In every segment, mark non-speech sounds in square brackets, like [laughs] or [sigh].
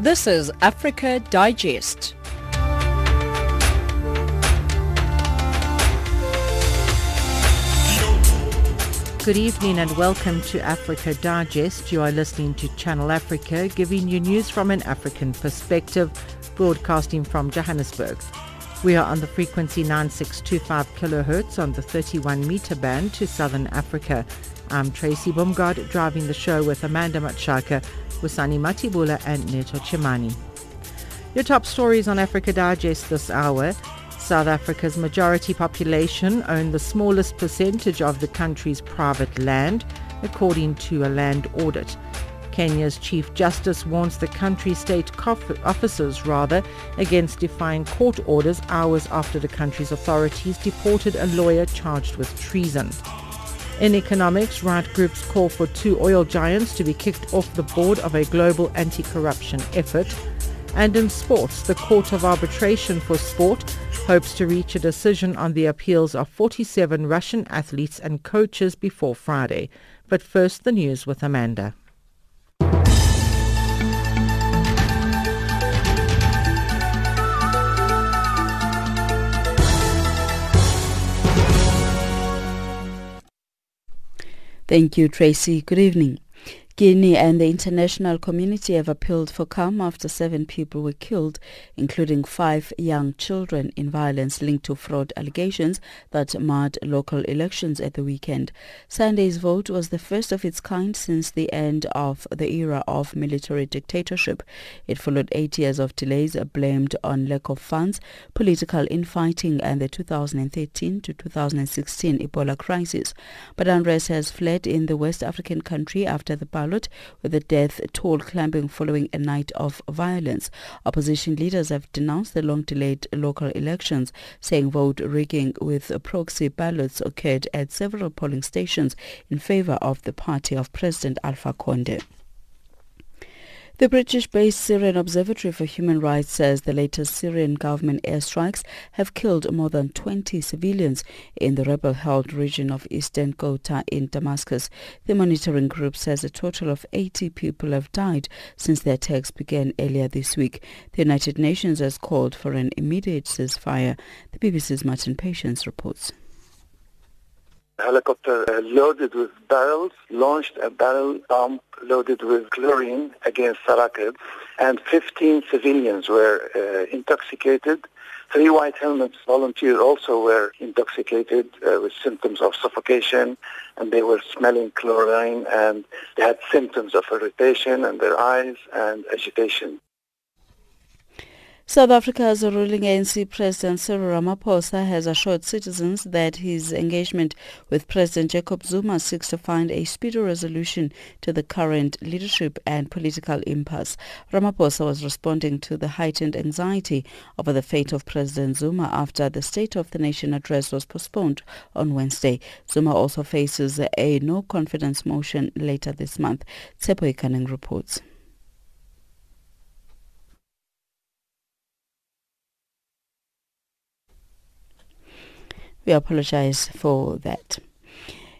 This is Africa Digest. Good evening and welcome to Africa Digest. You are listening to Channel Africa, giving you news from an African perspective, broadcasting from Johannesburg. We are on the frequency 9625 kilohertz on the 31 meter band to Southern Africa. I'm Tracy Bumgard driving the show with Amanda Machaka, Wusani Matibula and Neto Chimani. Your top stories on Africa Digest this hour. South Africa's majority population own the smallest percentage of the country's private land, according to a land audit. Kenya's Chief Justice warns the country's state officers rather against defying court orders hours after the country's authorities deported a lawyer charged with treason. In economics, right groups call for two oil giants to be kicked off the board of a global anti-corruption effort. And in sports, the Court of Arbitration for Sport hopes to reach a decision on the appeals of 47 Russian athletes and coaches before Friday. But first, the news with Amanda. Thank you, Tracy. Good evening. Guinea and the international community have appealed for calm after seven people were killed, including five young children, in violence linked to fraud allegations that marred local elections at the weekend. Sunday's vote was the first of its kind since the end of the era of military dictatorship. It followed eight years of delays blamed on lack of funds, political infighting, and the 2013 to 2016 Ebola crisis. But unrest has fled in the West African country after the ballot, with the death toll climbing following a night of violence. Opposition leaders have denounced the long-delayed local elections, saying vote rigging with proxy ballots occurred at several polling stations in favor of the party of President Alpha Conde. The British-based Syrian Observatory for Human Rights says the latest Syrian government airstrikes have killed more than 20 civilians in the rebel-held region of eastern Ghouta in Damascus. The monitoring group says a total of 80 people have died since the attacks began earlier this week. The United Nations has called for an immediate ceasefire. The BBC's Martin Patience reports helicopter uh, loaded with barrels launched a barrel bomb loaded with chlorine against Saraqib, and 15 civilians were uh, intoxicated. Three white helmets volunteers also were intoxicated uh, with symptoms of suffocation, and they were smelling chlorine, and they had symptoms of irritation in their eyes and agitation. South Africa's ruling ANC President Cyril Ramaphosa has assured citizens that his engagement with President Jacob Zuma seeks to find a speedy resolution to the current leadership and political impasse. Ramaphosa was responding to the heightened anxiety over the fate of President Zuma after the State of the Nation address was postponed on Wednesday. Zuma also faces a no-confidence motion later this month. Tsepo Ikaning reports. We apologize for that.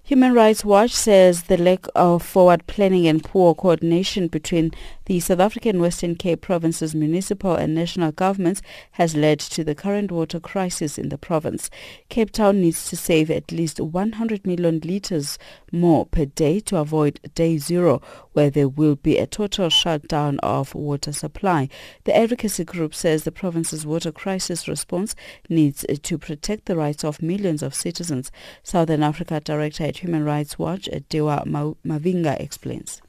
Human Rights Watch says the lack of forward planning and poor coordination between the South African Western Cape province's municipal and national governments has led to the current water crisis in the province. Cape Town needs to save at least 100 million litres more per day to avoid day zero, where there will be a total shutdown of water supply. The advocacy group says the province's water crisis response needs to protect the rights of millions of citizens. Southern Africa Director at Human Rights Watch, Dewa Mavhinga, explains.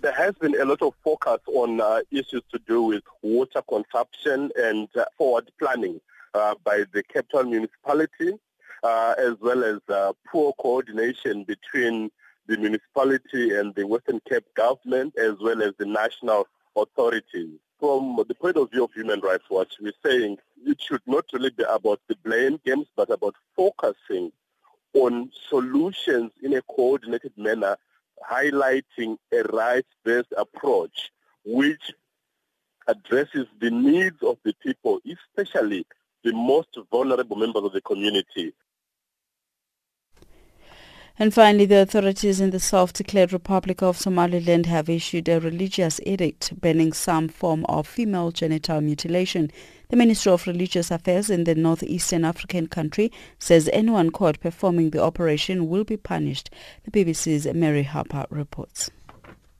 There has been a lot of focus on uh, issues to do with water consumption and uh, forward planning uh, by the Cape Town municipality, uh, as well as uh, poor coordination between the municipality and the Western Cape government, as well as the national authorities. From the point of view of Human Rights Watch, we're saying it should not really be about the blame games, but about focusing on solutions in a coordinated manner, highlighting a rights-based approach which addresses the needs of the people, especially the most vulnerable members of the community. And finally, the authorities in the self-declared Republic of Somaliland have issued a religious edict banning some form of female genital mutilation. The Ministry of Religious Affairs in the northeastern African country says anyone caught performing the operation will be punished. The BBC's Mary Harper reports.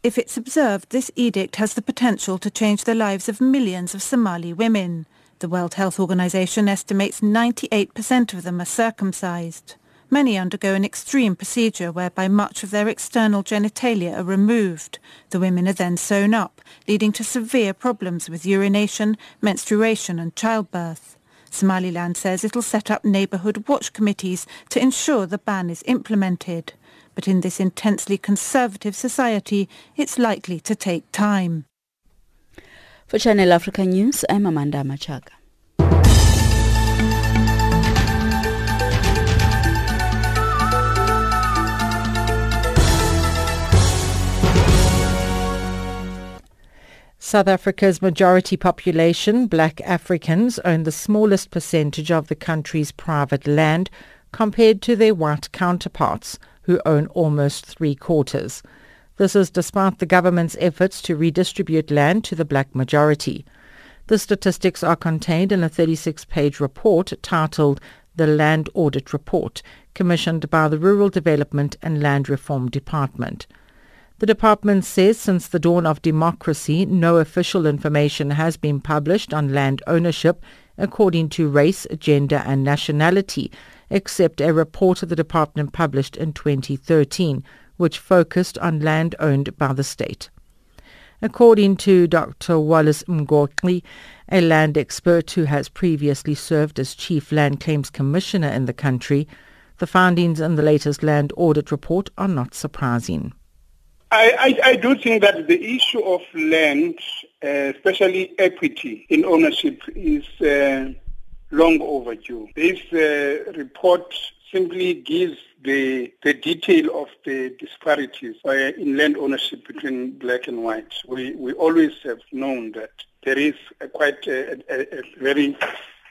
If it's observed, this edict has the potential to change the lives of millions of Somali women. The World Health Organization estimates 98% of them are circumcised. Many undergo an extreme procedure whereby much of their external genitalia are removed. The women are then sewn up, leading to severe problems with urination, menstruation and childbirth. Somaliland says it'll set up neighbourhood watch committees to ensure the ban is implemented. But in this intensely conservative society, it's likely to take time. For Channel Africa News, I'm Amanda Machaga. South Africa's majority population, black Africans, own the smallest percentage of the country's private land compared to their white counterparts, who own almost three quarters. This is despite the government's efforts to redistribute land to the black majority. The statistics are contained in a 36-page report titled The Land Audit Report, commissioned by the Rural Development and Land Reform Department. The department says since the dawn of democracy, no official information has been published on land ownership according to race, gender and nationality, except a report of the department published in 2013, which focused on land owned by the state. According to Dr. Wallace Mgoqi, a land expert who has previously served as Chief Land Claims Commissioner in the country, the findings in the latest land audit report are not surprising. I, I, I, do think that the issue of land, uh, especially equity in ownership, is uh, long overdue. This uh, report simply gives the, the detail of the disparities in land ownership between black and white. We, we always have known that there is a quite a, a, a very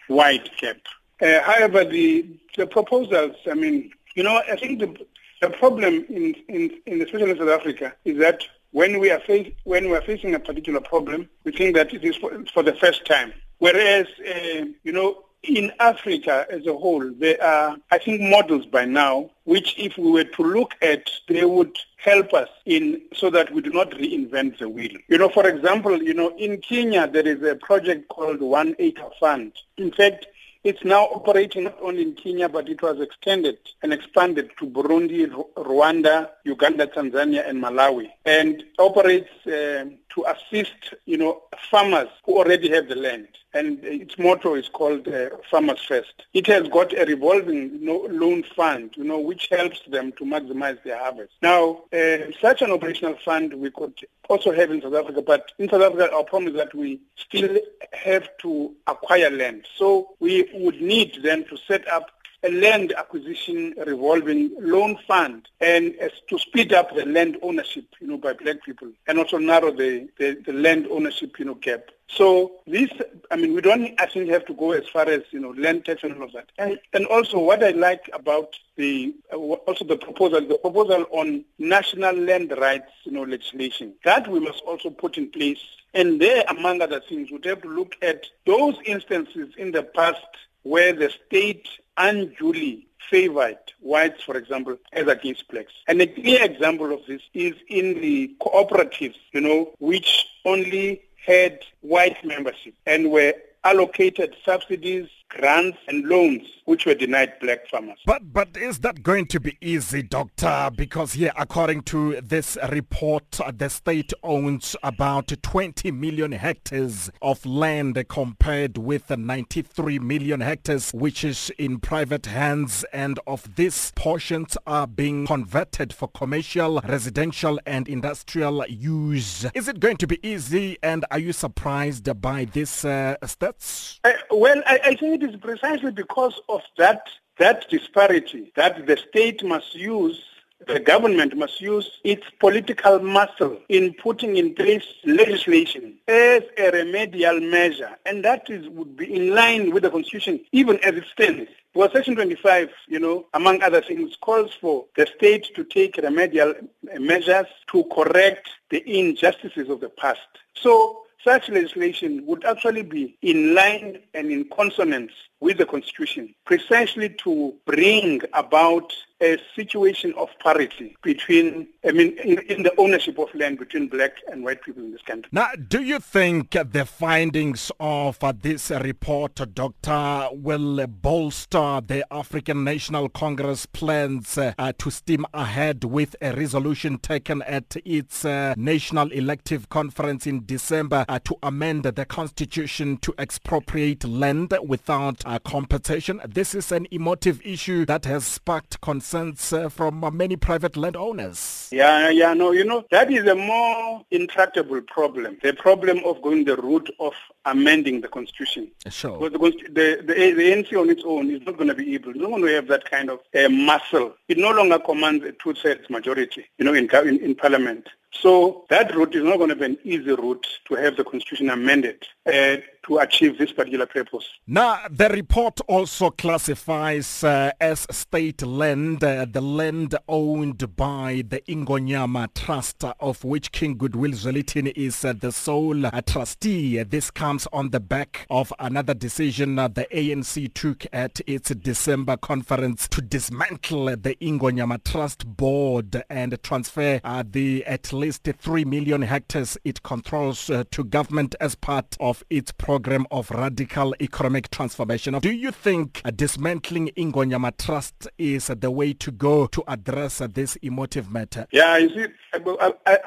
wide gap. Uh, however, the, the proposals, I mean, you know, I think the, the problem in, in, in especially in South Africa is that when we are face, when we are facing a particular problem, we think that it is for, for the first time. Whereas, uh, you know, in Africa as a whole, there are, I think, models by now, which if we were to look at, they would help us in so that we do not reinvent the wheel. You know, for example, you know, in Kenya, there is a project called One Acre Fund. In fact, it's now operating not only in Kenya, but it was extended and expanded to Burundi, Rwanda, Uganda, Tanzania, and Malawi, and operates uh, to assist, you know, farmers who already have the land. And its motto is called uh, Farmers First. It has got a revolving loan fund, you know, which helps them to maximize their harvest. Now, uh, such an operational fund we could also have in South Africa, but in South Africa, our problem is that we still have to acquire land. So we would need then to set up a land acquisition revolving loan fund and to speed up the land ownership, you know, by black people and also narrow the, the, the land ownership, you know, gap. So this, I mean, we don't, actually have to go as far as, you know, land tax and all of that. And, and also what I like about the, uh, also the proposal, the proposal on national land rights, you know, legislation, that we must also put in place. And there, among other things, we'd have to look at those instances in the past where the state unduly favored whites, for example, as against blacks. And a clear example of this is in the cooperatives, you know, which only had white membership and were allocated subsidies, grants and loans which were denied black farmers. But but is that going to be easy, Doctor? Because here, according to this report, uh, the state owns about 20 million hectares of land compared with 93 million hectares which is in private hands and of these portions are being converted for commercial, residential and industrial use. Is it going to be easy and are you surprised by these uh, stats? Uh, well, I, I think it is precisely because of that, that disparity that the state must use the government must use its political muscle in putting in place legislation as a remedial measure, and that is, would be in line with the Constitution, even as it stands. Well, Section 25, you know, among other things, calls for the state to take remedial measures to correct the injustices of the past. So such legislation would actually be in line and in consonance with the Constitution, precisely to bring about a situation of parity between, I mean, in, in, the ownership of land between black and white people in this country. Now, do you think the findings of this report, Doctor, will bolster the African National Congress plans uh, to steam ahead with a resolution taken at its uh, National Elective Conference in December uh, to amend the Constitution to expropriate land without uh, compensation? This is an emotive issue that has sparked uh, from uh, many private landowners. Yeah, yeah, no, you know, that is a more intractable problem. The problem of going the route of amending the constitution. Sure. Because the, the, the, the ANC on its own is not going to be able, it's not going to have that kind of uh, muscle. It no longer commands a two-thirds majority, you know, in, in, in parliament. So that route is not going to be an easy route to have the constitution amended uh, to achieve this particular purpose. Now, the report also classifies uh, as state land uh, the land owned by the Ingonyama Trust, of which King Goodwill Zwelithini is uh, the sole uh, trustee. This comes on the back of another decision uh, the ANC took at its December conference to dismantle the Ingonyama Trust board and transfer the at least 3 million hectares it controls uh, to government as part of its program of radical economic transformation. Do you think uh, dismantling Ingonyama Trust is uh, the way to go to address this emotive matter? Yeah, you see,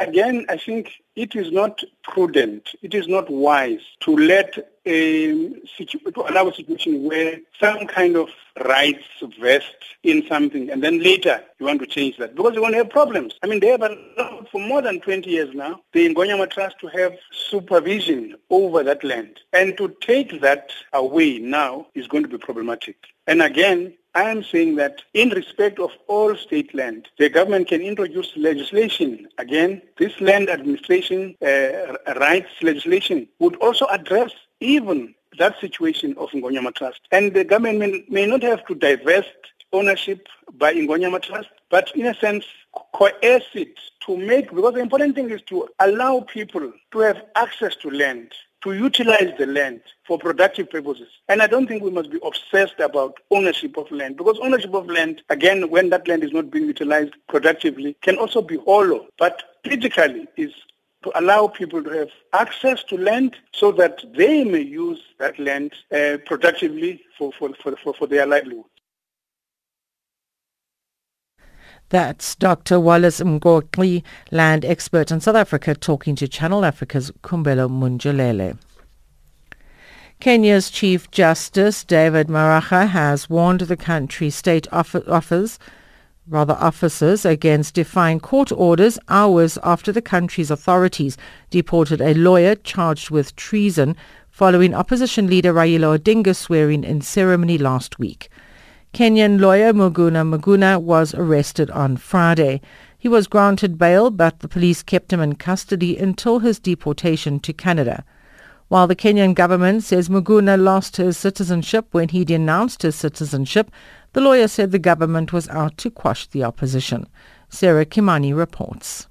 again, I think it is not prudent, it is not wise to let a to allow a situation where some kind of rights vest in something and then later you want to change that because you're going to have problems. I mean, they have allowed for more than 20 years now the Ngonyama Trust to have supervision over that land and to take that away now is going to be problematic. And again, I am saying that in respect of all state land, the government can introduce legislation. Again, this land administration uh, rights legislation would also address even that situation of Ngonyama Trust. And the government may, not have to divest ownership by Ngonyama Trust, but in a sense coerce it to make, because the important thing is to allow people to have access to land to utilize the land for productive purposes. And I don't think we must be obsessed about ownership of land because ownership of land, again, when that land is not being utilized productively, can also be hollow. But critically is to allow people to have access to land so that they may use that land uh, productively for, for, for, for, their livelihood. That's Dr. Wallace Mgoqi, land expert in South Africa, talking to Channel Africa's Kumbelo Munjalele. Kenya's Chief Justice David Maraga has warned the country's state office, rather officers against defying court orders hours after the country's authorities deported a lawyer charged with treason following opposition leader Raila Odinga's swearing-in ceremony last week. Kenyan lawyer Miguna Miguna was arrested on Friday. He was granted bail, but the police kept him in custody until his deportation to Canada. While the Kenyan government says Miguna lost his citizenship when he denounced his citizenship, the lawyer said the government was out to quash the opposition. Sarah Kimani reports.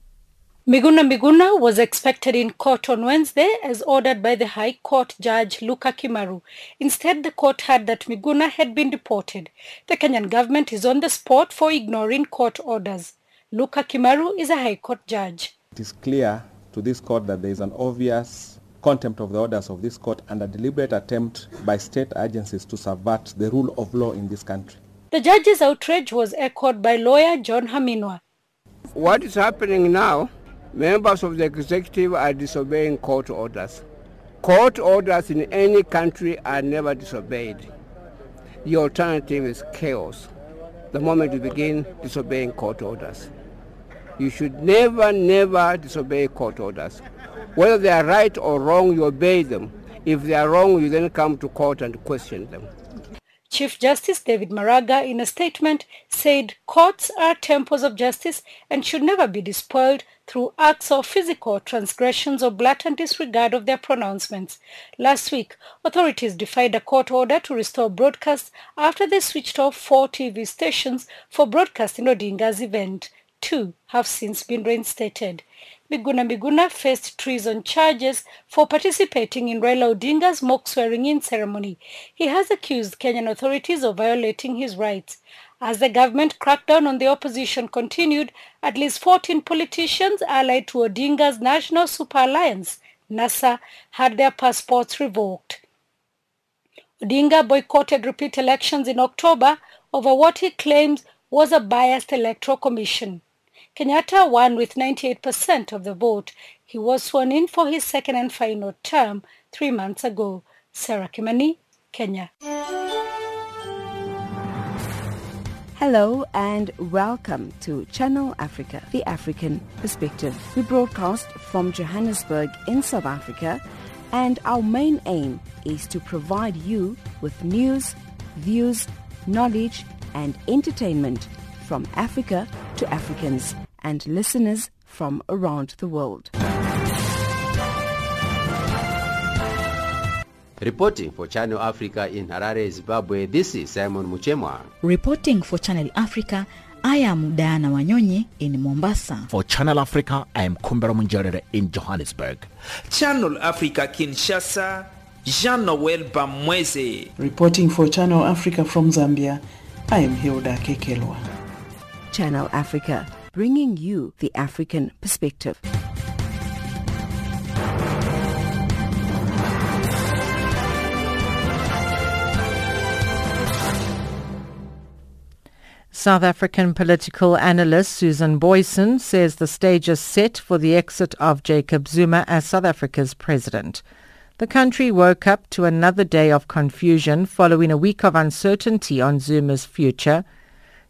Miguna Miguna was expected in court on Wednesday as ordered by the High Court Judge Luka Kimaru. Instead, the court heard that Miguna had been deported. The Kenyan government is on the spot for ignoring court orders. Luka Kimaru is a High Court judge. It is clear to this court that there is an obvious contempt of the orders of this court and a deliberate attempt by state agencies to subvert the rule of law in this country. The judge's outrage was echoed by lawyer John Khaminwa. What is happening now members of the executive are disobeying court orders. Court orders in any country are never disobeyed. The alternative is chaos the moment you begin disobeying court orders. You should never, never disobey court orders. Whether they are right or wrong, you obey them. If they are wrong, you then come to court and question them. Chief Justice David Maraga, in a statement, said courts are temples of justice and should never be despoiled through acts of physical transgressions or blatant disregard of their pronouncements. Last week, authorities defied a court order to restore broadcasts after they switched off four TV stations for broadcasting Odinga's event. Two have since been reinstated. Miguna Miguna faced treason charges for participating in Raila Odinga's mock swearing-in ceremony. He has accused Kenyan authorities of violating his rights. As the government crackdown on the opposition continued, at least 14 politicians allied to Odinga's National Super Alliance, NASA, had their passports revoked. Odinga boycotted repeat elections in October over what he claims was a biased electoral commission. Kenyatta won with 98% of the vote. He was sworn in for his second and final term three months ago. Sarah Kimani, Kenya. Hello and welcome to Channel Africa, the African perspective. We broadcast from Johannesburg in South Africa, and our main aim is to provide you with news, views, knowledge, and entertainment from Africa to Africans and listeners from around the world. Reporting for Channel Africa in Harare, Zimbabwe, this is Simon Muchemwa. Reporting for Channel Africa, I am Diana Wanyonyi in Mombasa. For Channel Africa, I am Kumbera Munjerere in Johannesburg. Channel Africa Kinshasa, Jean-Noel Bamweze. Reporting for Channel Africa from Zambia, I am Hilda Kekelwa. Channel Africa, bringing you the African perspective. South African political analyst Susan Booysen says the stage is set for the exit of Jacob Zuma as South Africa's president. The country woke up to another day of confusion following a week of uncertainty on Zuma's future.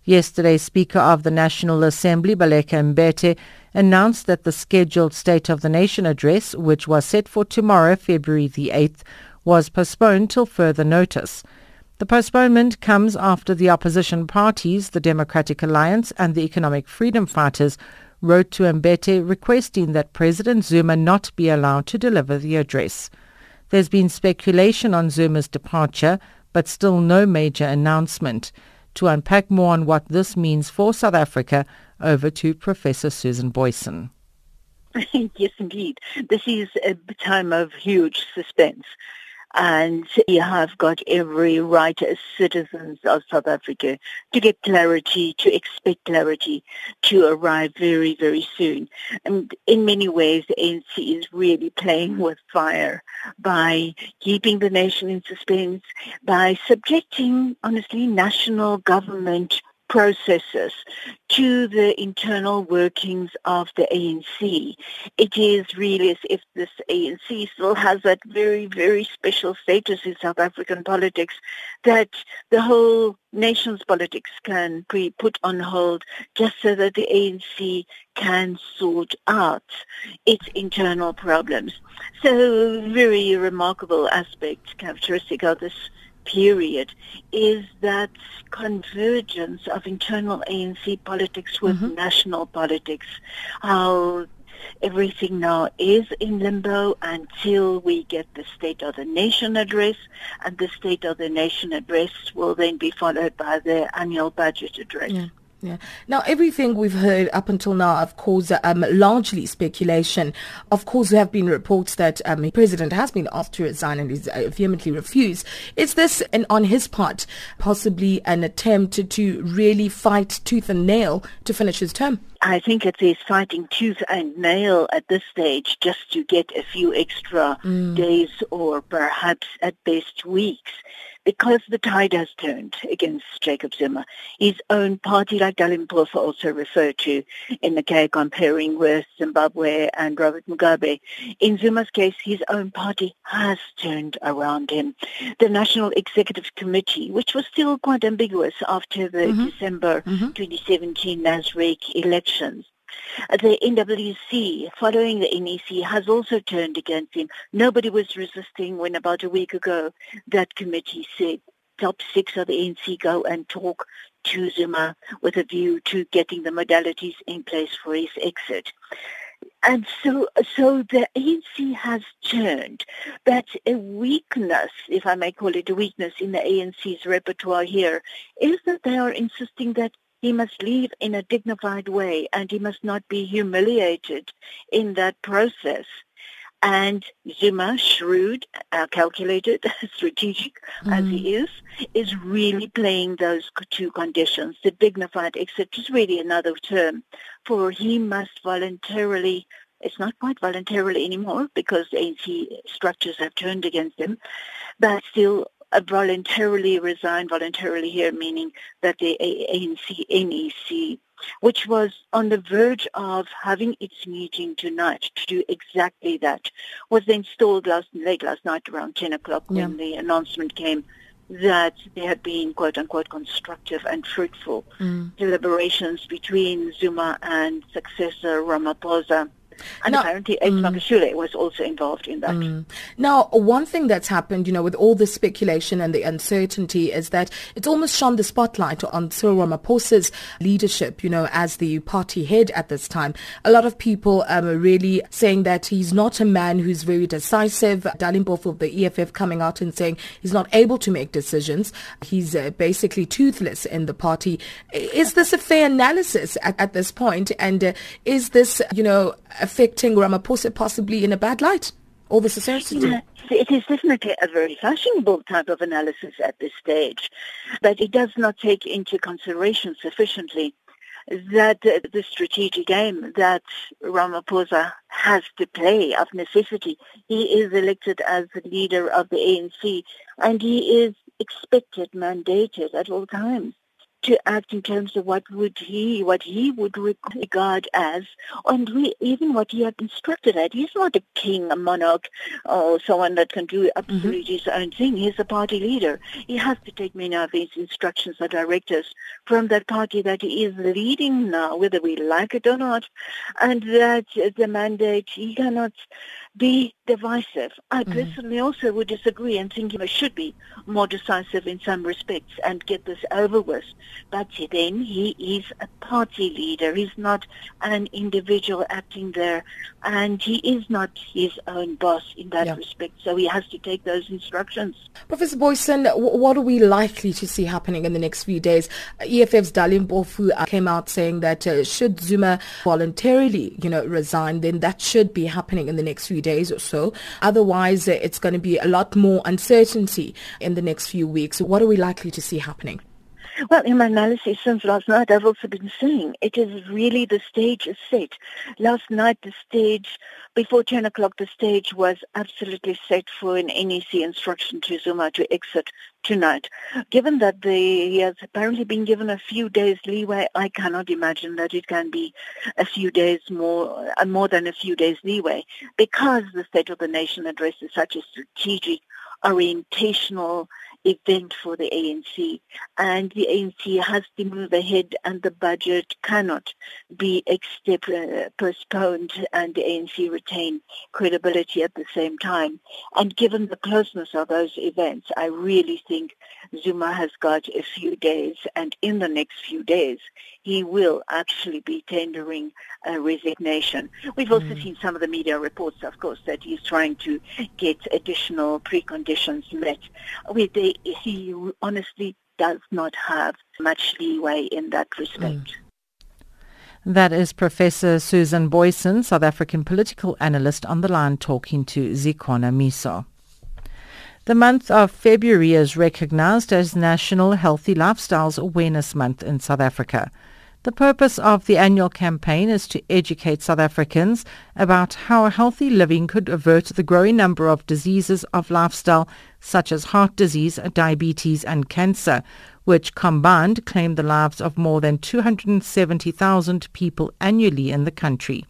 Yesterday, Speaker of the National Assembly, Baleka Mbete, announced that the scheduled State of the Nation address, which was set for tomorrow, February the 8th, was postponed till further notice. The postponement comes after the opposition parties, the Democratic Alliance and the Economic Freedom Fighters, wrote to Mbete requesting that President Zuma not be allowed to deliver the address. There's been speculation on Zuma's departure, but still no major announcement. To unpack more on what this means for South Africa, over to Professor Susan Booysen. [laughs] yes, indeed. This is a time of huge suspense and you have got every right as citizens of South Africa to get clarity, to expect clarity to arrive very, very soon. And in many ways, the ANC is really playing with fire by keeping the nation in suspense, by subjecting, honestly, national government processes to the internal workings of the ANC. It is really as if this ANC still has that very, very special status in South African politics that the whole nation's politics can be put on hold just so that the ANC can sort out its internal problems. So very remarkable aspect, characteristic of this period is that convergence of internal ANC politics with mm-hmm. national politics. How everything now is in limbo until we get the State of the Nation address, and the State of the Nation address will then be followed by the annual budget address. Yeah. Yeah. Now, everything we've heard up until now, of course, um, largely speculation. Of course, there have been reports that um, the president has been asked to resign and he's uh, vehemently refused. Is this, an, on his part, possibly an attempt to, to really fight tooth and nail to finish his term? I think it is fighting tooth and nail at this stage just to get a few extra mm. days or perhaps at best weeks because the tide has turned against Jacob Zuma. His own party, like Dali Mpofu also referred to in the case comparing with Zimbabwe and Robert Mugabe. In Zuma's case, his own party has turned around him. The National Executive Committee, which was still quite ambiguous after the mm-hmm. December mm-hmm. 2017 Nasrec elections, the NWC, following the NEC, has also turned against him. Nobody was resisting when about a week ago that committee said top six of the ANC go and talk to Zuma with a view to getting the modalities in place for his exit. And so, so the ANC has turned. But a weakness, if I may call it a weakness in the ANC's repertoire here, is that they are insisting that he must leave in a dignified way and he must not be humiliated in that process. And Zuma, shrewd, uh, calculated, [laughs] strategic mm. as he mm. is, is really playing those two conditions. The dignified exit is really another term for he must voluntarily, it's not quite voluntarily anymore because ANC structures have turned against him, but still voluntarily resigned, voluntarily here meaning that the ANC, NEC which was on the verge of having its meeting tonight to do exactly that, was then stalled last, late last night around 10 o'clock yeah. when the announcement came that there had been quote unquote constructive and fruitful mm. deliberations between Zuma and successor Ramaphosa and now, apparently Ed mm, was also involved in that. Mm. Now, one thing that's happened, you know, with all the speculation and the uncertainty is that it's almost shone the spotlight on Cyril Ramaphosa's leadership, you know, as the party head at this time. A lot of people um, are really saying that he's not a man who's very decisive. Dali of the EFF coming out and saying he's not able to make decisions. He's uh, basically toothless in the party. Is this a fair analysis at, at this point? And uh, is this, you know, affecting Ramaphosa possibly in a bad light? All this. Yeah, it is definitely a very fashionable type of analysis at this stage, but it does not take into consideration sufficiently that uh, the strategic game that Ramaphosa has to play of necessity. He is elected as the leader of the ANC and he is expected, mandated at all times to act in terms of what would he, what he would regard as, and we, even what he had instructed at. He's not a king, a monarch, or someone that can do absolutely mm-hmm. his own thing. He's a party leader. He has to take many of his instructions or directives from that party that he is leading now, whether we like it or not, and that the mandate, he cannot be divisive. I mm-hmm. personally also would disagree and think he should be more decisive in some respects and get this over with. But then he is a party leader. He's not an individual acting there, and he is not his own boss in that yeah. respect. So he has to take those instructions. Professor Booysen, what are we likely to see happening in the next few days? EFF's Dali Mpofu uh, came out saying that uh, should Zuma voluntarily, you know, resign, then that should be happening in the next few days or so. Otherwise, uh, it's going to be a lot more uncertainty in the next few weeks. What are we likely to see happening? Well, in my analysis since last night, I've also been saying it is really the stage is set. Last night, the stage, before 10 o'clock, the stage was absolutely set for an NEC instruction to Zuma to exit tonight. Given that the, he has apparently been given a few days leeway, I cannot imagine that it can be a few days more, uh, more than a few days leeway, because the State of the Nation address is such a strategic, orientational event for the ANC. And the ANC has to move ahead and the budget cannot be uh, postponed and the ANC retain credibility at the same time. And given the closeness of those events, I really think Zuma has got a few days and in the next few days he will actually be tendering a resignation. We've also mm. seen some of the media reports, of course, that he's trying to get additional preconditions met. With the, he honestly does not have much leeway in that respect. Mm. That is Professor Susan Booysen, South African political analyst on the line talking to Zikona Miso. The month of February is recognized as National Healthy Lifestyles Awareness Month in South Africa. The purpose of the annual campaign is to educate South Africans about how a healthy living could avert the growing number of diseases of lifestyle such as heart disease, diabetes and cancer, which combined claim the lives of more than 270,000 people annually in the country.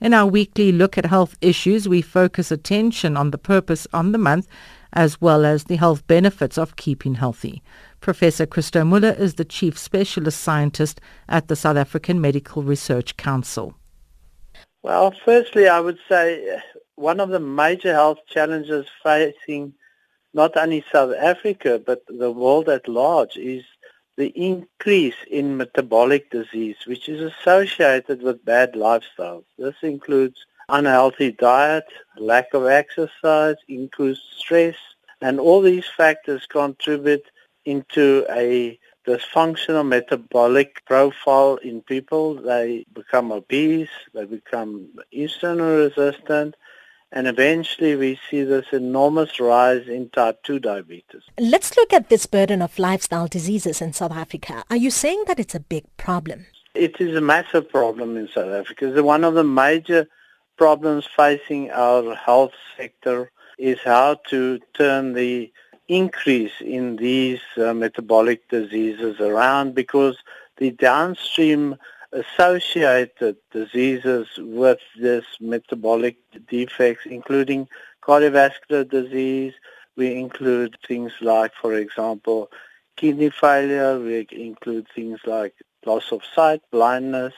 In our weekly look at health issues, we focus attention on the purpose on the month as well as the health benefits of keeping healthy. Professor Christo Muller is the Chief Specialist Scientist at the South African Medical Research Council. Well, firstly, I would say uh, one of the major health challenges facing not only South Africa, but the world at large, is the increase in metabolic disease, which is associated with bad lifestyles. This includes unhealthy diet, lack of exercise, increased stress, and all these factors contribute into a dysfunctional metabolic profile in people. They become obese, they become insulin resistant, and eventually we see this enormous rise in type 2 diabetes. Let's look at this burden of lifestyle diseases in South Africa. Are you saying that it's a big problem? It is a massive problem in South Africa. It's one of the major problems facing our health sector is how to turn the increase in these uh, metabolic diseases around because the downstream associated diseases with this metabolic defects, including cardiovascular disease. We include things like, for example, kidney failure. We include things like loss of sight, blindness,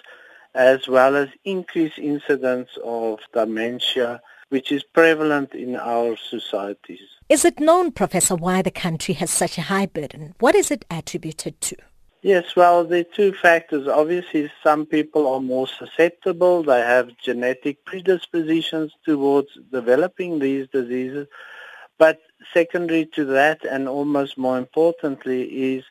as well as increased incidence of dementia, which is prevalent in our societies. Is it known, Professor, why the country has such a high burden? What is it attributed to? Yes, well, there are two factors. Obviously, some people are more susceptible. They have genetic predispositions towards developing these diseases. But secondary to that, and almost more importantly, is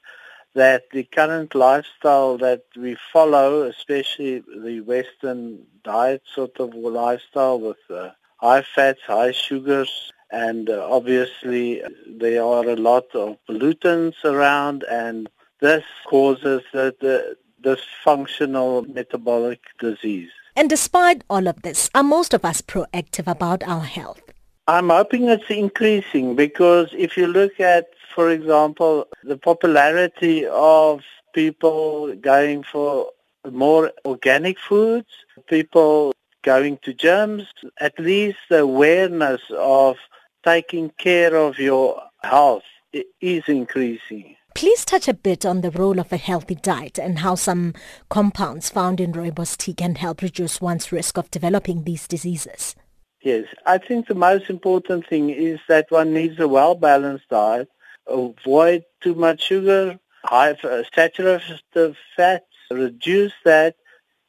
that the current lifestyle that we follow, especially the Western diet sort of lifestyle with uh, high fats, high sugars, and uh, obviously there are a lot of pollutants around and this causes the, the dysfunctional metabolic disease. And despite all of this, are most of us proactive about our health? I'm hoping it's increasing because if you look at, for example, the popularity of people going for more organic foods, people going to gyms, at least the awareness of taking care of your health is increasing. Please touch a bit on the role of a healthy diet and how some compounds found in rooibos tea can help reduce one's risk of developing these diseases. Yes, I think the most important thing is that one needs a well-balanced diet, avoid too much sugar, high uh, saturated fats, reduce that,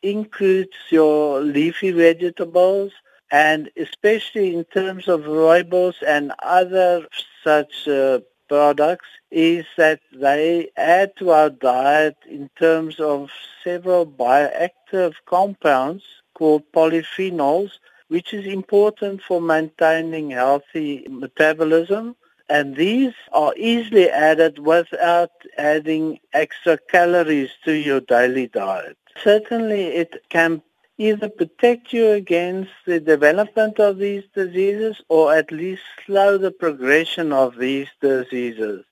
increase your leafy vegetables, and especially in terms of rooibos and other such uh, products is that they add to our diet in terms of several bioactive compounds called polyphenols, which is important for maintaining healthy metabolism. And these are easily added without adding extra calories to your daily diet. Certainly it can either protect you against the development of these diseases or at least slow the progression of these diseases.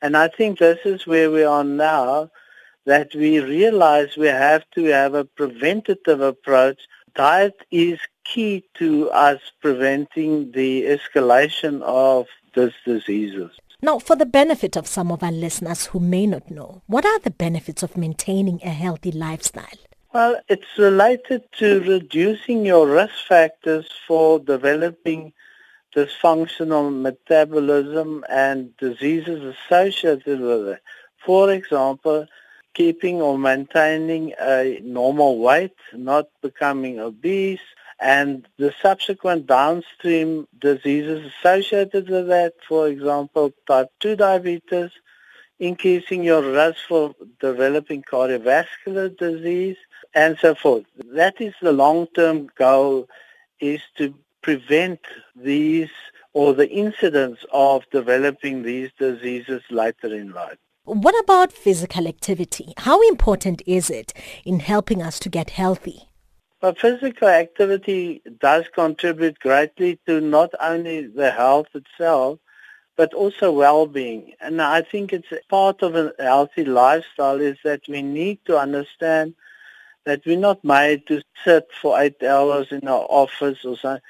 And I think this is where we are now, that we realize we have to have a preventative approach. Diet is key to us preventing the escalation of these diseases. Now, for the benefit of some of our listeners who may not know, what are the benefits of maintaining a healthy lifestyle? Well, it's related to reducing your risk factors for developing dysfunctional metabolism and diseases associated with it. For example, keeping or maintaining a normal weight, not becoming obese, and the subsequent downstream diseases associated with that, for example, type 2 diabetes, increasing your risk for developing cardiovascular disease, and so forth. That is the long-term goal, is to prevent these or the incidence of developing these diseases later in life. What about physical activity? How important is it in helping us to get healthy? Well, physical activity does contribute greatly to not only the health itself, but also well-being. And I think it's part of a healthy lifestyle is that we need to understand that we're not made to sit for eight hours in our office or something.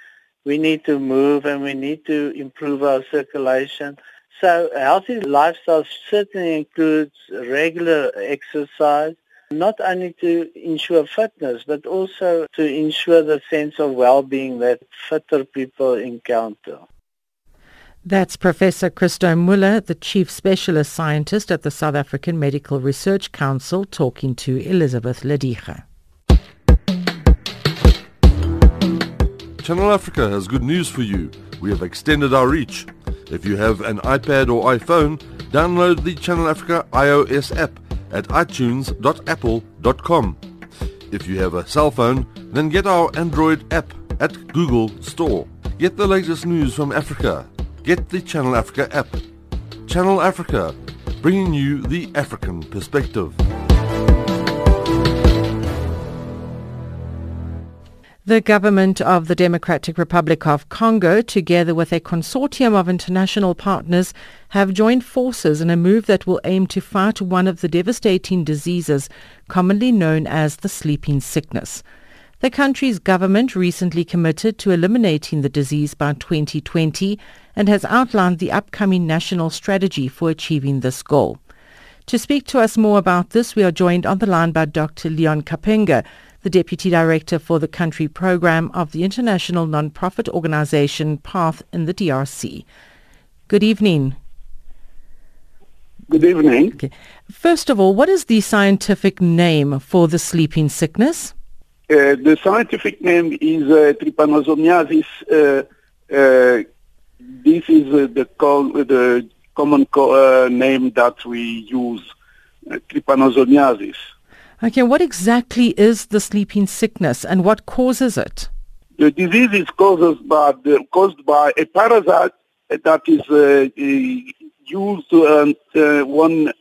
We need to move and we need to improve our circulation. So a healthy lifestyle certainly includes regular exercise, not only to ensure fitness, but also to ensure the sense of well-being that fitter people encounter. That's Professor Christo Muller, the Chief Specialist Scientist at the South African Medical Research Council, talking to Elizabeth Lediche. Channel Africa has good news for you. We have extended our reach. If you have an iPad or iPhone, download the Channel Africa iOS app at itunes.apple.com. If you have a cell phone, then get our Android app at Google Store. Get the latest news from Africa get the Channel Africa app. Channel Africa, bringing you the African perspective. The government of the Democratic Republic of Congo, together with a consortium of international partners, have joined forces in a move that will aim to fight one of the devastating diseases commonly known as the sleeping sickness. The country's government recently committed to eliminating the disease by 2020 and has outlined the upcoming national strategy for achieving this goal. To speak to us more about this, we are joined on the line by Dr. Leon Kapenga, the Deputy Director for the Country Program of the international non-profit organization PATH in the DRC. Good evening. Good evening. Okay. First of all, what is the scientific name for the sleeping sickness? Uh, the scientific name is uh, trypanosomiasis. Uh, uh this is uh, the, the, common co- name that we use, trypanosomiasis. Okay, what exactly is the sleeping sickness and what causes it? The disease is caused by, caused by a parasite that is used on one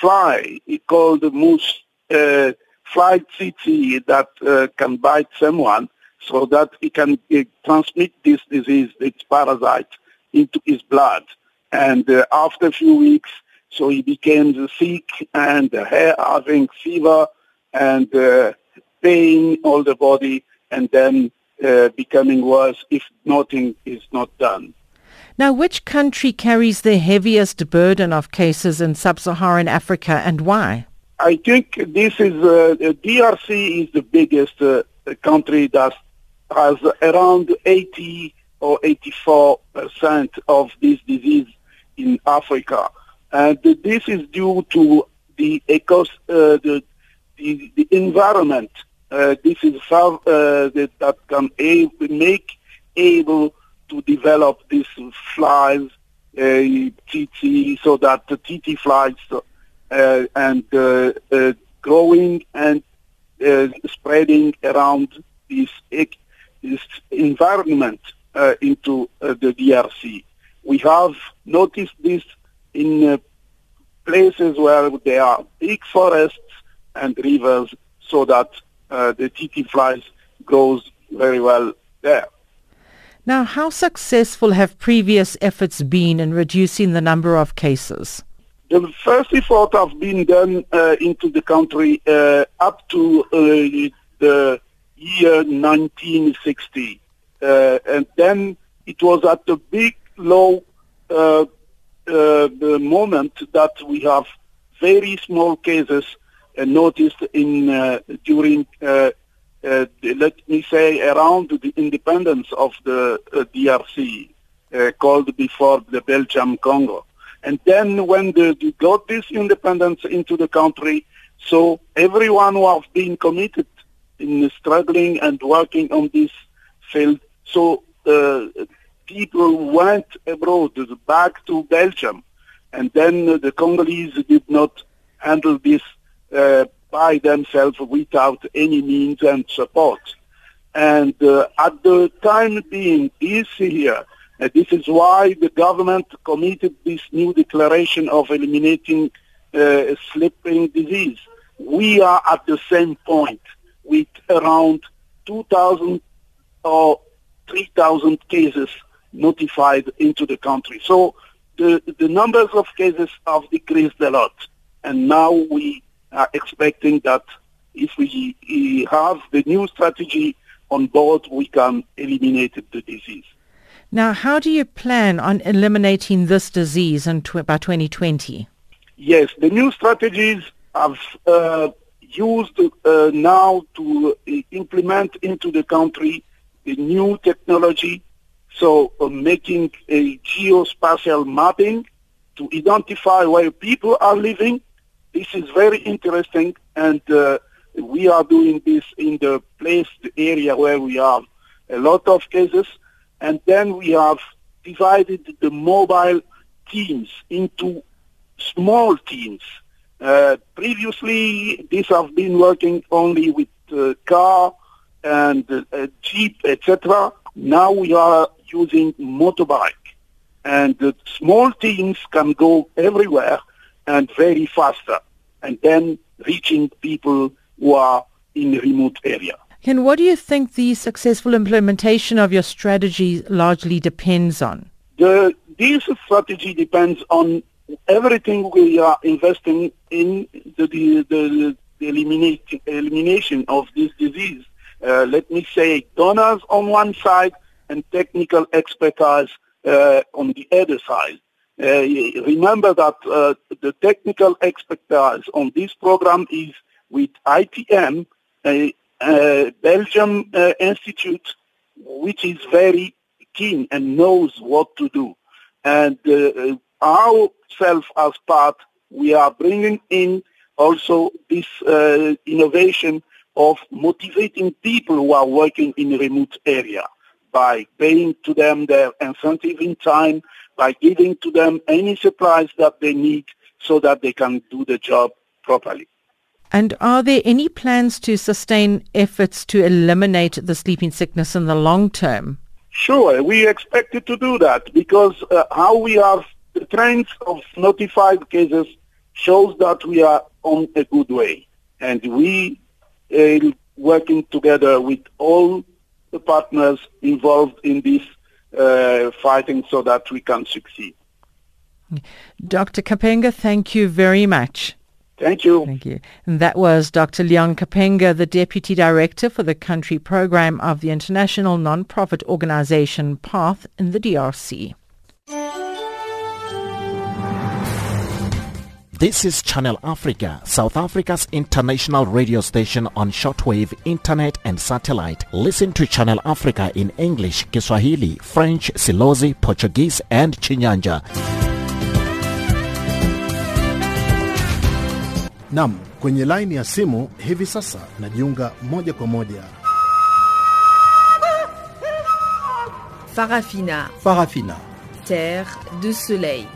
fly called the moose fly tsetse that uh, can bite someone so that he can uh, transmit this disease, its parasite, into his blood. And uh, after a few weeks, so he became sick and having fever and uh, pain all the body and then uh, becoming worse if nothing is not done. Now, which country carries the heaviest burden of cases in sub-Saharan Africa and why? I think this is uh, DRC is the biggest uh, country that has around 80 or 84 percent of this disease in Africa, and this is due to the ecos, uh, the, the, the environment. Uh, this is how uh, that, that can a- make able to develop these flies, uh, so that the tsetse flies uh, and uh, uh, growing and spreading around this, this environment into the DRC. We have noticed this in places where there are big forests and rivers so that uh, the tsetse flies grows very well there. Now, how successful have previous efforts been in reducing the number of cases? The first effort have been done uh, into the country uh, up to uh, the year 1960. Uh, and then it was at the big low uh, uh, the moment that we have very small cases noticed in during let me say around the independence of the DRC called before the Belgium Congo. And then when they got this independence into the country, so everyone who have been committed in struggling and working on this field, so uh, people went abroad, back to Belgium, and then the Congolese did not handle this uh, by themselves without any means and support. And uh, at the time being, this year, uh, this is why the government committed this new declaration of eliminating uh, sleeping disease. We are at the same point with around 2,000 or 3,000 cases notified into the country. So the, the numbers of cases have decreased a lot. And now we are expecting that if we have the new strategy on board, we can eliminate the disease. Now, how do you plan on eliminating this disease tw- by 2020? Yes, the new strategies have uh, used uh, now to uh, implement into the country the new technology So uh, making a geospatial mapping to identify where people are living. This is very interesting and uh, we are doing this in the place, the area where we have a lot of cases. And then we have divided the mobile teams into small teams. Uh, previously, these have been working only with uh, car and uh, jeep, etc. Now we are using motorbike. And the small teams can go everywhere and very faster. And then reaching people who are in remote area. And what do you think the successful implementation of your strategy largely depends on? The, this strategy depends on everything we are investing in the, the, the, the eliminate, elimination of this disease. Uh, let me say donors on one side and technical expertise uh, on the other side. Uh, remember that uh, the technical expertise on this program is with ITM, a Belgium uh, institute, which is very keen and knows what to do. And uh, ourselves as part, we are bringing in also this uh, innovation of motivating people who are working in remote area by paying to them their incentive in time, by giving to them any supplies that they need so that they can do the job properly. And are there any plans to sustain efforts to eliminate the sleeping sickness in the long term? Sure, we expected to do that because uh, how we have the trends of notified cases shows that we are on a good way. And we are uh, working together with all the partners involved in this uh, fighting so that we can succeed. Dr. Kapenga, thank you very much. Thank you. Thank you. And that was Dr. Leon Kapenga, the Deputy Director for the Country Program of the international non-profit organization PATH in the DRC. This is Channel Africa, South Africa's international radio station on shortwave, internet and satellite. Listen to Channel Africa in English, Kiswahili, French, Silozi, Portuguese and Chinyanja. Nam, kwenye laini ya simu hivi sasa najiunga moja kwa moja. Farafina. Farafina. Terre du soleil.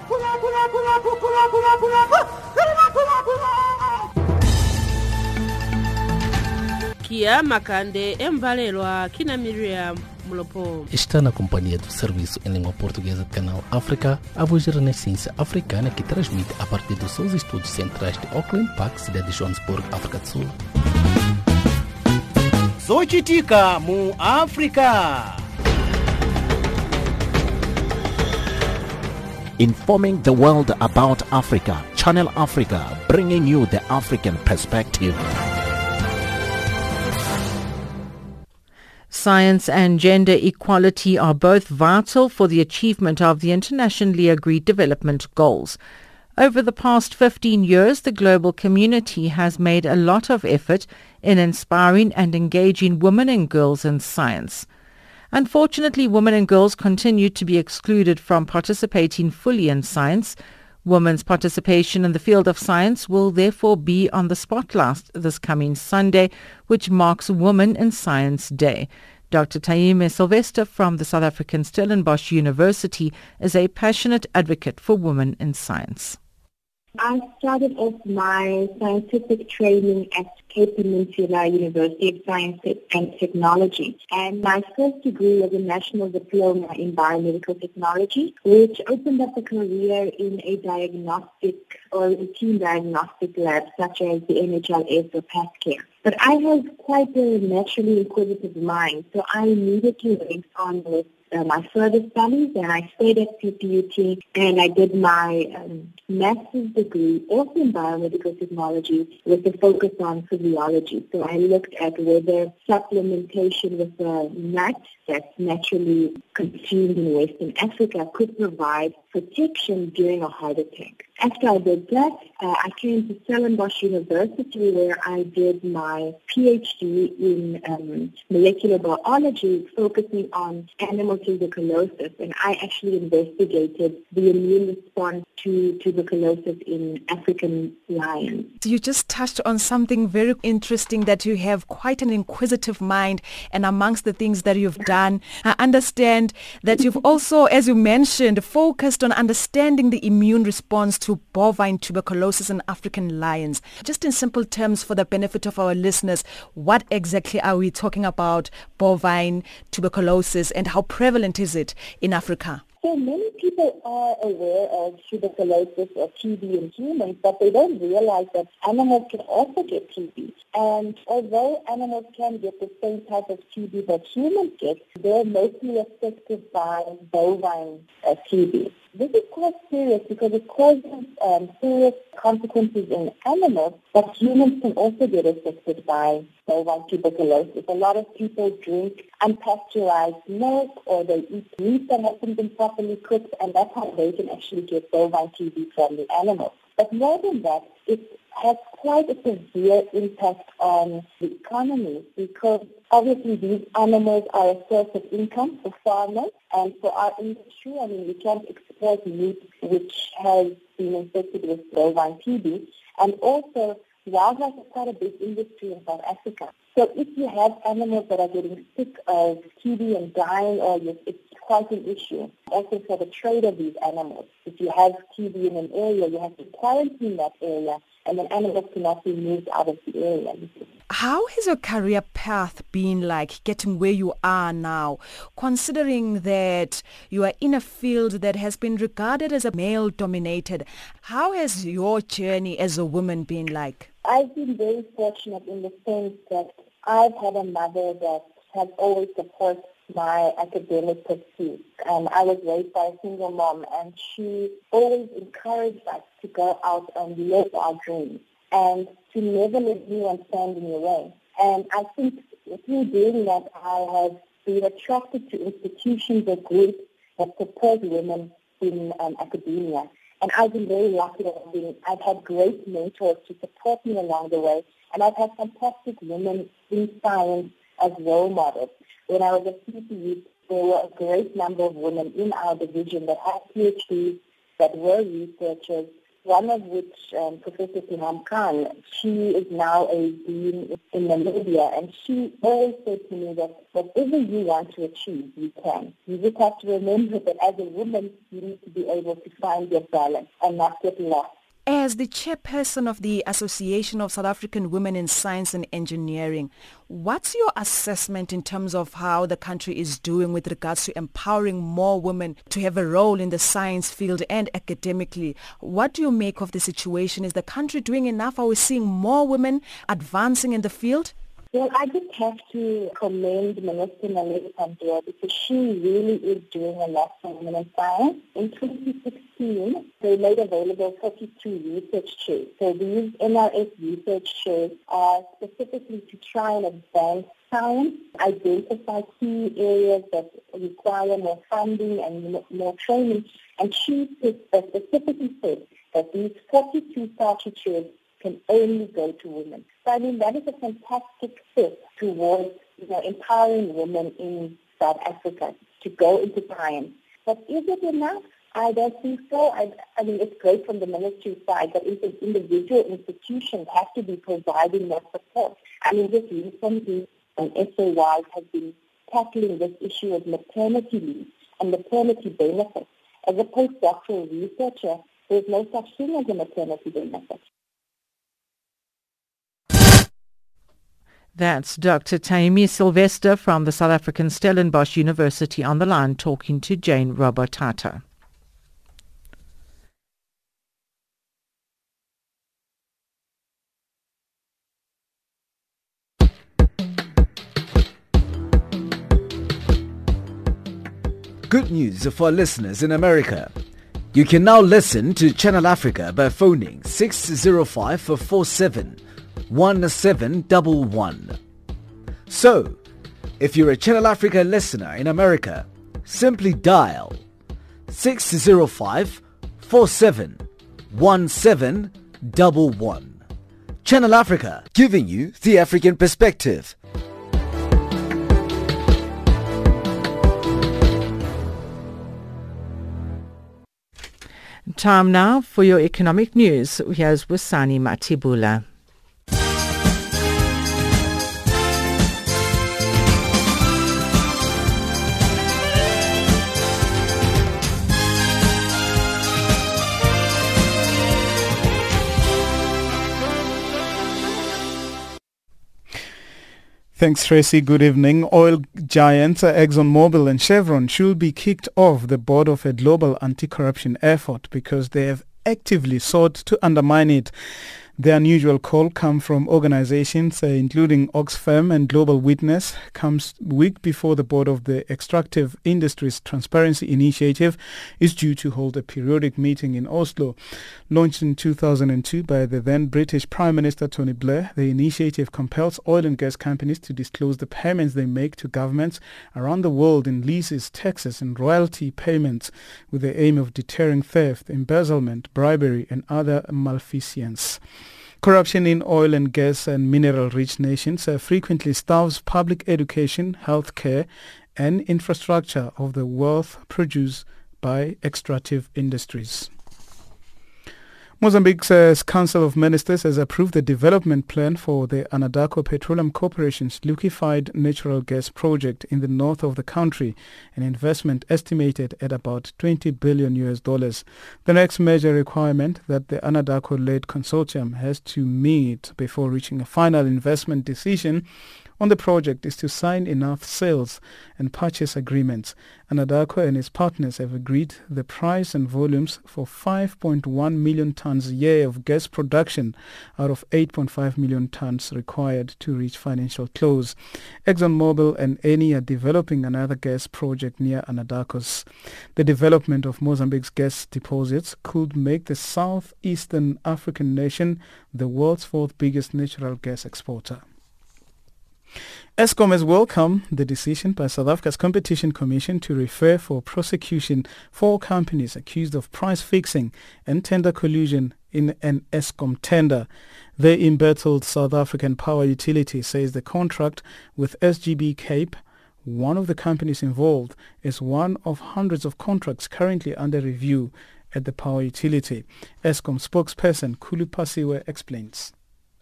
kia makande embalelwa kina miriam Está na companhia do Serviço em Língua Portuguesa do Canal África, a voz da Renascença Africana que transmite a partir dos seus estúdios centrais de Auckland Park, cidade de Johannesburg, África do Sul. zochitika mu africa Informing the world about Africa, Channel Africa, bringing you the African perspective. Science and gender equality are both vital for the achievement of the internationally agreed development goals. Over the past 15 years, the global community has made a lot of effort in inspiring and engaging women and girls in science. Unfortunately, women and girls continue to be excluded from participating fully in science. Women's participation in the field of science will therefore be on the spotlight this coming Sunday, which marks Women in Science Day. Dr. Taime Sylvester from the South African Stellenbosch University is a passionate advocate for women in science. I started off my scientific training at Cape Peninsula University of Science and Technology. And my first degree was a National Diploma in Biomedical Technology, which opened up a career in a diagnostic or routine diagnostic lab such as the NHLS or PathCare. But I have quite a naturally inquisitive mind, so I immediately went on with uh, my further studies and I stayed at CPUT and I did my um, master's degree also in biomedical technology with a focus on physiology. So I looked at whether supplementation with a nut that's naturally consumed in Western Africa could provide protection during a heart attack. After I did that, uh, I came to Stellenbosch University where I did my PhD in um, molecular biology focusing on animal tuberculosis, and I actually investigated the immune response to tuberculosis in African lions. You just touched on something very interesting that you have quite an inquisitive mind, and amongst the things that you've done, I understand that you've also, as you mentioned, focused on understanding the immune response to bovine tuberculosis in African lions. Just in simple terms, for the benefit of our listeners, what exactly are we talking about bovine tuberculosis and how prevalent is it in Africa? So many people are aware of tuberculosis or TB in humans, but they don't realize that animals can also get TB. And although animals can get the same type of TB that humans get, they're mostly affected by bovine uh, TB. This is quite serious because it causes um, serious consequences in animals, but humans can also get affected by bovine tuberculosis. A lot of people drink unpasteurized milk or they eat meat that hasn't been properly cooked, and that's how they can actually get bovine TB from the animals. But more than that, it has quite a severe impact on the economy because obviously these animals are a source of income for farmers and for our industry. I mean, we can't export meat which has been infected with bovine TB. And also, wildlife is quite a big industry in South Africa. So if you have animals that are getting sick of TB and dying, or it's quite an issue. Also for the trade of these animals. If you have TB in an area, you have to quarantine that area and then animals cannot be moved out of the area. How has your career path been like getting where you are now, considering that you are in a field that has been regarded as a male dominated? How has your journey as a woman been like? I've been very fortunate in the sense that I've had a mother that has always supported my academic pursuits. And I was raised by a single mom, and she always encouraged us to go out and live our dreams and to never let anyone stand in your way. And I think through doing that, I have been attracted to institutions or groups that support women in um, academia. And I've been very lucky that I've, been, I've had great mentors to support me along the way. And I've had fantastic women in science as role models. When I was at CPE, there were a great number of women in our division that had PhDs, that were researchers, one of which, um, Professor Sehaam Khan, she is now a dean in Namibia, and she always said to me that whatever you want to achieve, you can. You just have to remember that as a woman, you need to be able to find your balance and not get lost as the chairperson of the Association of South African Women in Science and Engineering, what's your assessment in terms of how the country is doing with regards to empowering more women to have a role in the science field and academically? What do you make of the situation? Is the country doing enough? Are we seeing more women advancing in the field? Well, I just have to commend Minister Naledi Pandor because she really is doing a lot for women in science. In 2016, they made available 42 research chairs. So these NRF research chairs are specifically to try and advance science, identify key areas that require more funding and more training. And she specifically said that these 42 research chairs can only go to women. So I mean, that is a fantastic step towards you know, empowering women in South Africa to go into science. But is it enough? I don't think so. I, I mean, it's great from the ministry side, but individual institutions have to be providing that support. I mean, just recently, um, SAY has been tackling this issue of maternity leave and maternity benefits. As a postdoctoral researcher, there's no such thing as a maternity benefit. That's Dr. Taime Sylvester from the South African Stellenbosch University on the line talking to Jane Robotata. Good news for listeners in America. You can now listen to Channel Africa by phoning 605 47 one seven double one. So, if you're a Channel Africa listener in America, simply dial 605 471711. Channel Africa, giving you the African perspective. Time now for your economic news. Here's Wasani Matibula. Thanks, Tracy. Good evening. Oil giants ExxonMobil and Chevron should be kicked off the board of a global anti-corruption effort because they have actively sought to undermine it. The unusual call come from organizations uh, including Oxfam and Global Witness comes week before the board of the Extractive Industries Transparency Initiative is due to hold a periodic meeting in Oslo. Launched in 2002 by the then British Prime Minister Tony Blair, the initiative compels oil and gas companies to disclose the payments they make to governments around the world in leases, taxes and royalty payments with the aim of deterring theft, embezzlement, bribery and other malfeasance. Corruption in oil and gas and mineral-rich nations uh, frequently starves public education, health care and infrastructure of the wealth produced by extractive industries. Mozambique's Council of Ministers has approved the development plan for the Anadarko Petroleum Corporation's liquefied natural gas project in the north of the country, an investment estimated at about 20 billion US dollars. The next major requirement that the Anadarko-led consortium has to meet before reaching a final investment decision on the project is to sign enough sales and purchase agreements. Anadarko and its partners have agreed the price and volumes for 5.1 million tons a year of gas production out of 8.5 million tons required to reach financial close. ExxonMobil and Eni are developing another gas project near Anadarko's. The development of Mozambique's gas deposits could make the southeastern African nation the world's fourth biggest natural gas exporter. Eskom has welcomed the decision by South Africa's Competition Commission to refer for prosecution four companies accused of price fixing and tender collusion in an Eskom tender. The embattled South African power utility says the contract with SGB Cape one of the companies involved is one of hundreds of contracts currently under review at the power utility. Eskom spokesperson Khulu Phasiwe explains.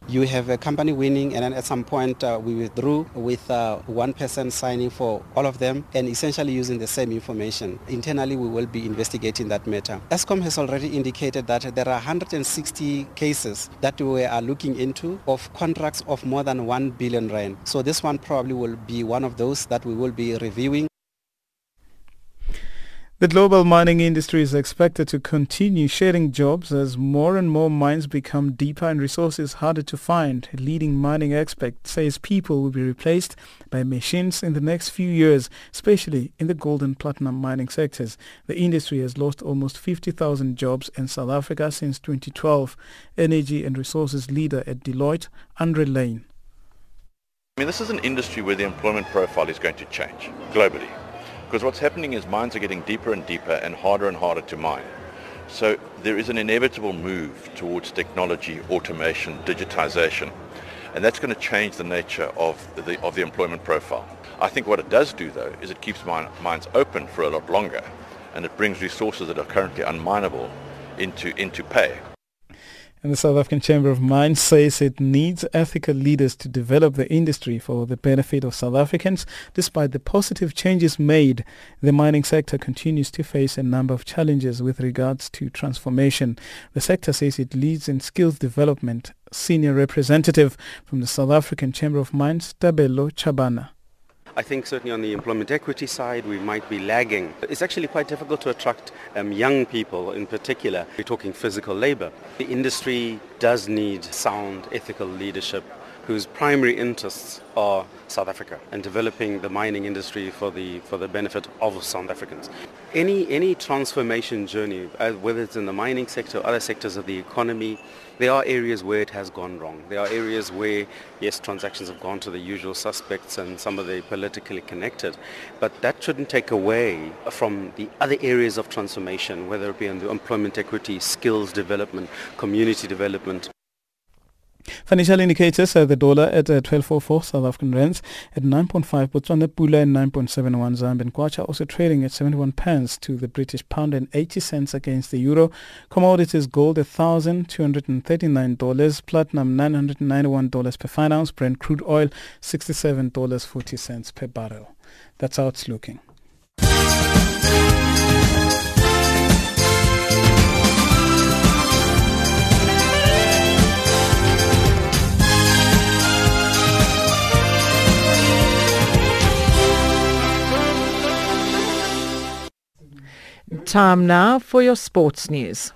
You have a company winning and then at some point uh, we withdrew with uh, one person signing for all of them and essentially using the same information. Internally we will be investigating that matter. Eskom has already indicated that there are 160 cases that we are looking into of contracts of more than 1 billion rand. So this one probably will be one of those that we will be reviewing. The global mining industry is expected to continue shedding jobs as more and more mines become deeper and resources harder to find. A leading mining expert says people will be replaced by machines in the next few years, especially in the gold and platinum mining sectors. The industry has lost almost 50,000 jobs in South Africa since 2012. Energy and resources leader at Deloitte, Andrew Lane. I mean, this is an industry where the employment profile is going to change globally. Because what's happening is mines are getting deeper and deeper and harder and harder to mine. So there is an inevitable move towards technology, automation, digitization. And that's going to change the nature of the, of the employment profile. I think what it does do, though, is it keeps mine, mines open for a lot longer. And it brings resources that are currently unminable into, into pay. And the South African Chamber of Mines says it needs ethical leaders to develop the industry for the benefit of South Africans. Despite the positive changes made, the mining sector continues to face a number of challenges with regards to transformation. The sector says it leads in skills development. Senior representative from the South African Chamber of Mines, Tebello Chabana. I think certainly on the employment equity side we might be lagging. It's actually quite difficult to attract um, young people in particular. We're talking physical labor. The industry does need sound ethical leadership whose primary interests are South Africa and developing the mining industry for the for the benefit of South Africans. Any any transformation journey, uh, whether it's in the mining sector or other sectors of the economy, there are areas where it has gone wrong. There are areas where, yes, transactions have gone to the usual suspects and some of the politically connected, but that shouldn't take away from the other areas of transformation, whether it be on the employment equity, skills development, community development. Financial indicators, uh, the dollar at uh, 12.44 South African rands, at 9.5 Botswana Pula and 9.71 Zambian Kwacha, also trading at 71 pence to the British pound and 80 cents against the euro. Commodities gold $1,239, platinum $991 per fine ounce, Brent crude oil $67.40 per barrel. That's how it's looking. Time now for your sports news.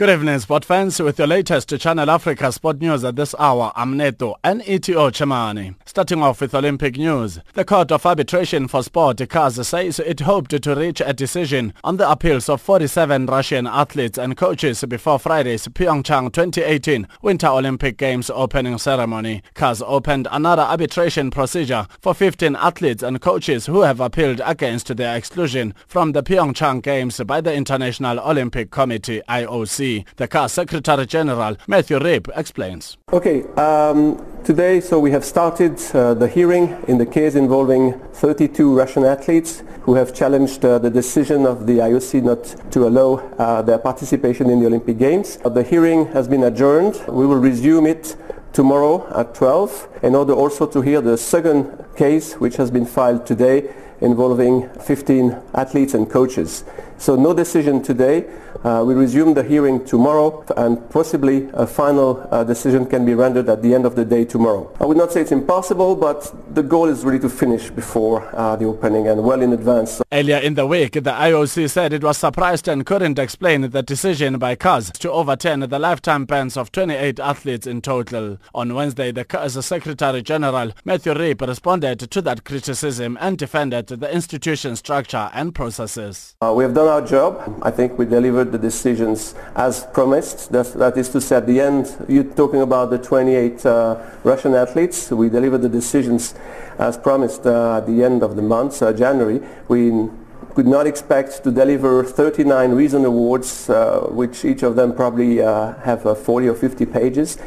Good evening, sport fans. With your latest Channel Africa sport news at this hour, I'm Neto NETO Chamani. Starting off with Olympic news. The Court of Arbitration for Sport, CAS, says it hoped to reach a decision on the appeals of 47 Russian athletes and coaches before Friday's Pyeongchang 2018 Winter Olympic Games opening ceremony. CAS opened another arbitration procedure for 15 athletes and coaches who have appealed against their exclusion from the Pyeongchang Games by the International Olympic Committee, IOC. The CAS Secretary General Matthieu Reeb explains. Okay, um, today so we have started uh, the hearing in the case involving 32 Russian athletes who have challenged uh, the decision of the IOC not to allow uh, their participation in the Olympic Games. Uh, the hearing has been adjourned. We will resume it tomorrow at 12 in order also to hear the second case which has been filed today involving 15 athletes and coaches. So no decision today. Uh, we resume the hearing tomorrow and possibly a final uh, decision can be rendered at the end of the day tomorrow. I would not say it's impossible, but the goal is really to finish before uh, the opening and well in advance. Earlier in the week, the IOC said it was surprised and couldn't explain the decision by CAS to overturn the lifetime bans of 28 athletes in total. On Wednesday, the CAS Secretary General Matthieu Reeb responded to that criticism and defended the institution's structure and processes. Uh, we have done our job. I think we delivered the decisions as promised. That's, that is to say, at the end, you're talking about the 28 uh, Russian athletes. We delivered the decisions as promised uh, at the end of the month, uh, January. We could not expect to deliver 39 reason awards, uh, which each of them probably uh, have 40 or 50 pages.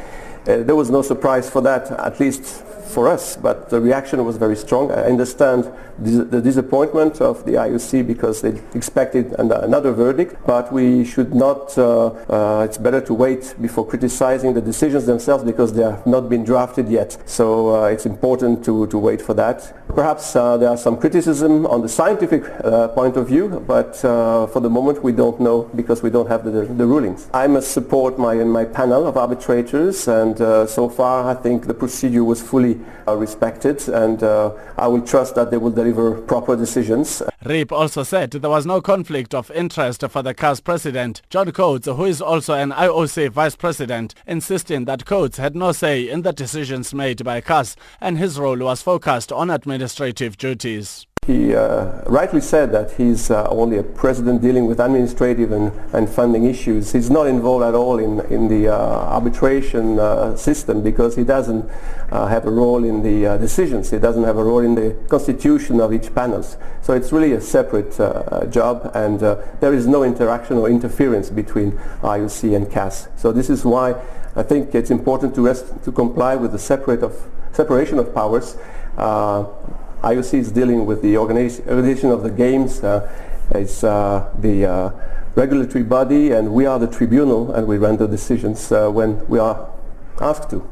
there was no surprise for that, at least for us, but the reaction was very strong. I understand the disappointment of the IOC because they expected another verdict, but we should not, uh, uh, it's better to wait before criticizing the decisions themselves because they have not been drafted yet. So uh, it's important to, to wait for that. Perhaps uh, there are some criticism on the scientific uh, point of view, but uh, for the moment we don't know because we don't have the, the rulings. I must support my, my panel of arbitrators and so far I think the procedure was fully respected and I will trust that they will deliver proper decisions. Reeb also said there was no conflict of interest for the CAS president, John Coates, who is also an IOC vice president, insisting that Coates had no say in the decisions made by CAS and his role was focused on administrative duties. He uh, rightly said that he's uh, only a president dealing with administrative and, and funding issues. He's not involved at all in, in the uh, arbitration uh, system because he doesn't uh, have a role in the uh, decisions. He doesn't have a role in the constitution of each panel. So it's really a separate job and there is no interaction or interference between IOC and CAS. So this is why I think it's important to, to comply with the separate of, separation of powers IOC is dealing with the organization of the games. Uh, it's uh, the uh, regulatory body and we are the tribunal and we render decisions when we are asked to.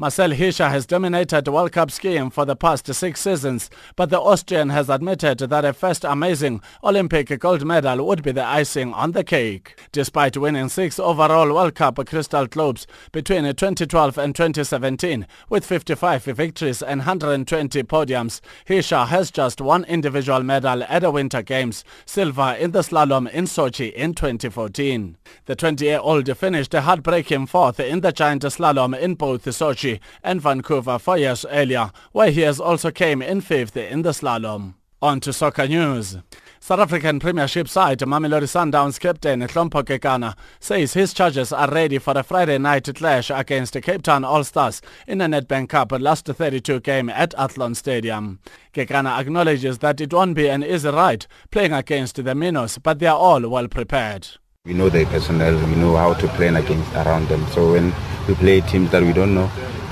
Marcel Hirscher has dominated World Cup skiing for the past six seasons, but the Austrian has admitted that a first amazing Olympic gold medal would be the icing on the cake. Despite winning six overall World Cup Crystal Globes between 2012 and 2017, with 55 victories and 120 podiums, Hirscher has just one individual medal at the Winter Games, silver in the slalom in Sochi in 2014. The 20-year-old finished a heartbreaking fourth in the giant slalom in both Sochi and Vancouver four years earlier, where he has also came in fifth in the slalom. On to soccer news. South African Premiership side Mamelodi Sundowns captain Hlompho Kekana says his charges are ready for a Friday night clash against the Cape Town All-Stars in the Nedbank Cup last 32 game at Athlone Stadium. Kekana acknowledges that it won't be an easy ride playing against the Minnows, but they are all well prepared. We know their personnel, we know how to play against around them. So when we play teams that we don't know,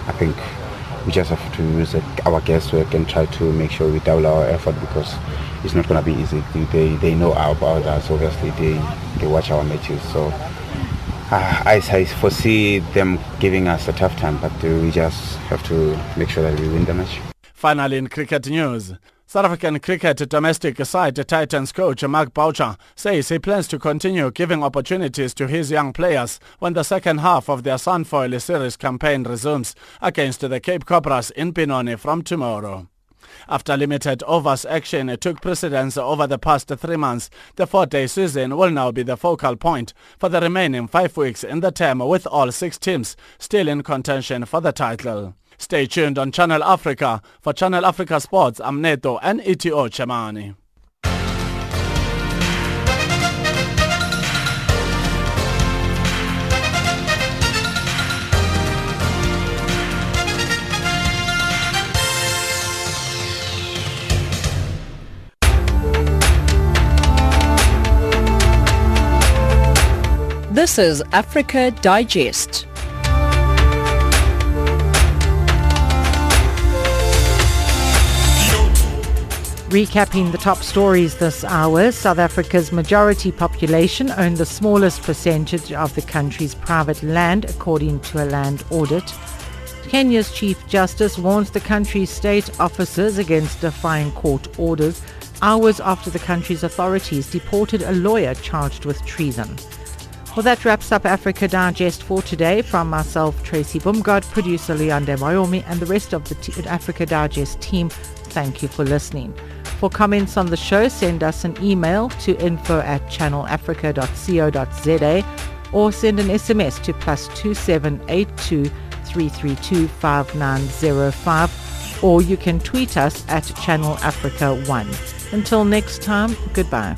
I think we just have to use our guesswork and try to make sure we double our effort because it's not going to be easy. They, they know about us, obviously. They, they watch our matches. So uh, I, I foresee them giving us a tough time, but we just have to make sure that we win the match. Finally, in cricket news, South African cricket domestic side Titans coach Mark Boucher says he plans to continue giving opportunities to his young players when the second half of their Sunfoil Series campaign resumes against the Cape Cobras in Benoni from tomorrow. After limited overs action took precedence over the past three months, the four-day season will now be the focal point for the remaining five weeks in the term with all six teams still in contention for the title. Stay tuned on Channel Africa. For Channel Africa Sports, I'm Neto and ETO Chemani. This is Africa Digest. Recapping the top stories this hour, South Africa's majority population own the smallest percentage of the country's private land according to a land audit. Kenya's Chief Justice warns the country's state officers against defying court orders hours after the country's authorities deported a lawyer charged with treason. Well, that wraps up Africa Digest for today. From myself, Tracy Bumgard, producer Leonde Wyoming, and the rest of the T- Africa Digest team, thank you for listening. For comments on the show, send us an email to info at channelafrica.co.za or send an SMS to plus 2782 332 5905 or you can tweet us at Channel Africa 1. Until next time, goodbye.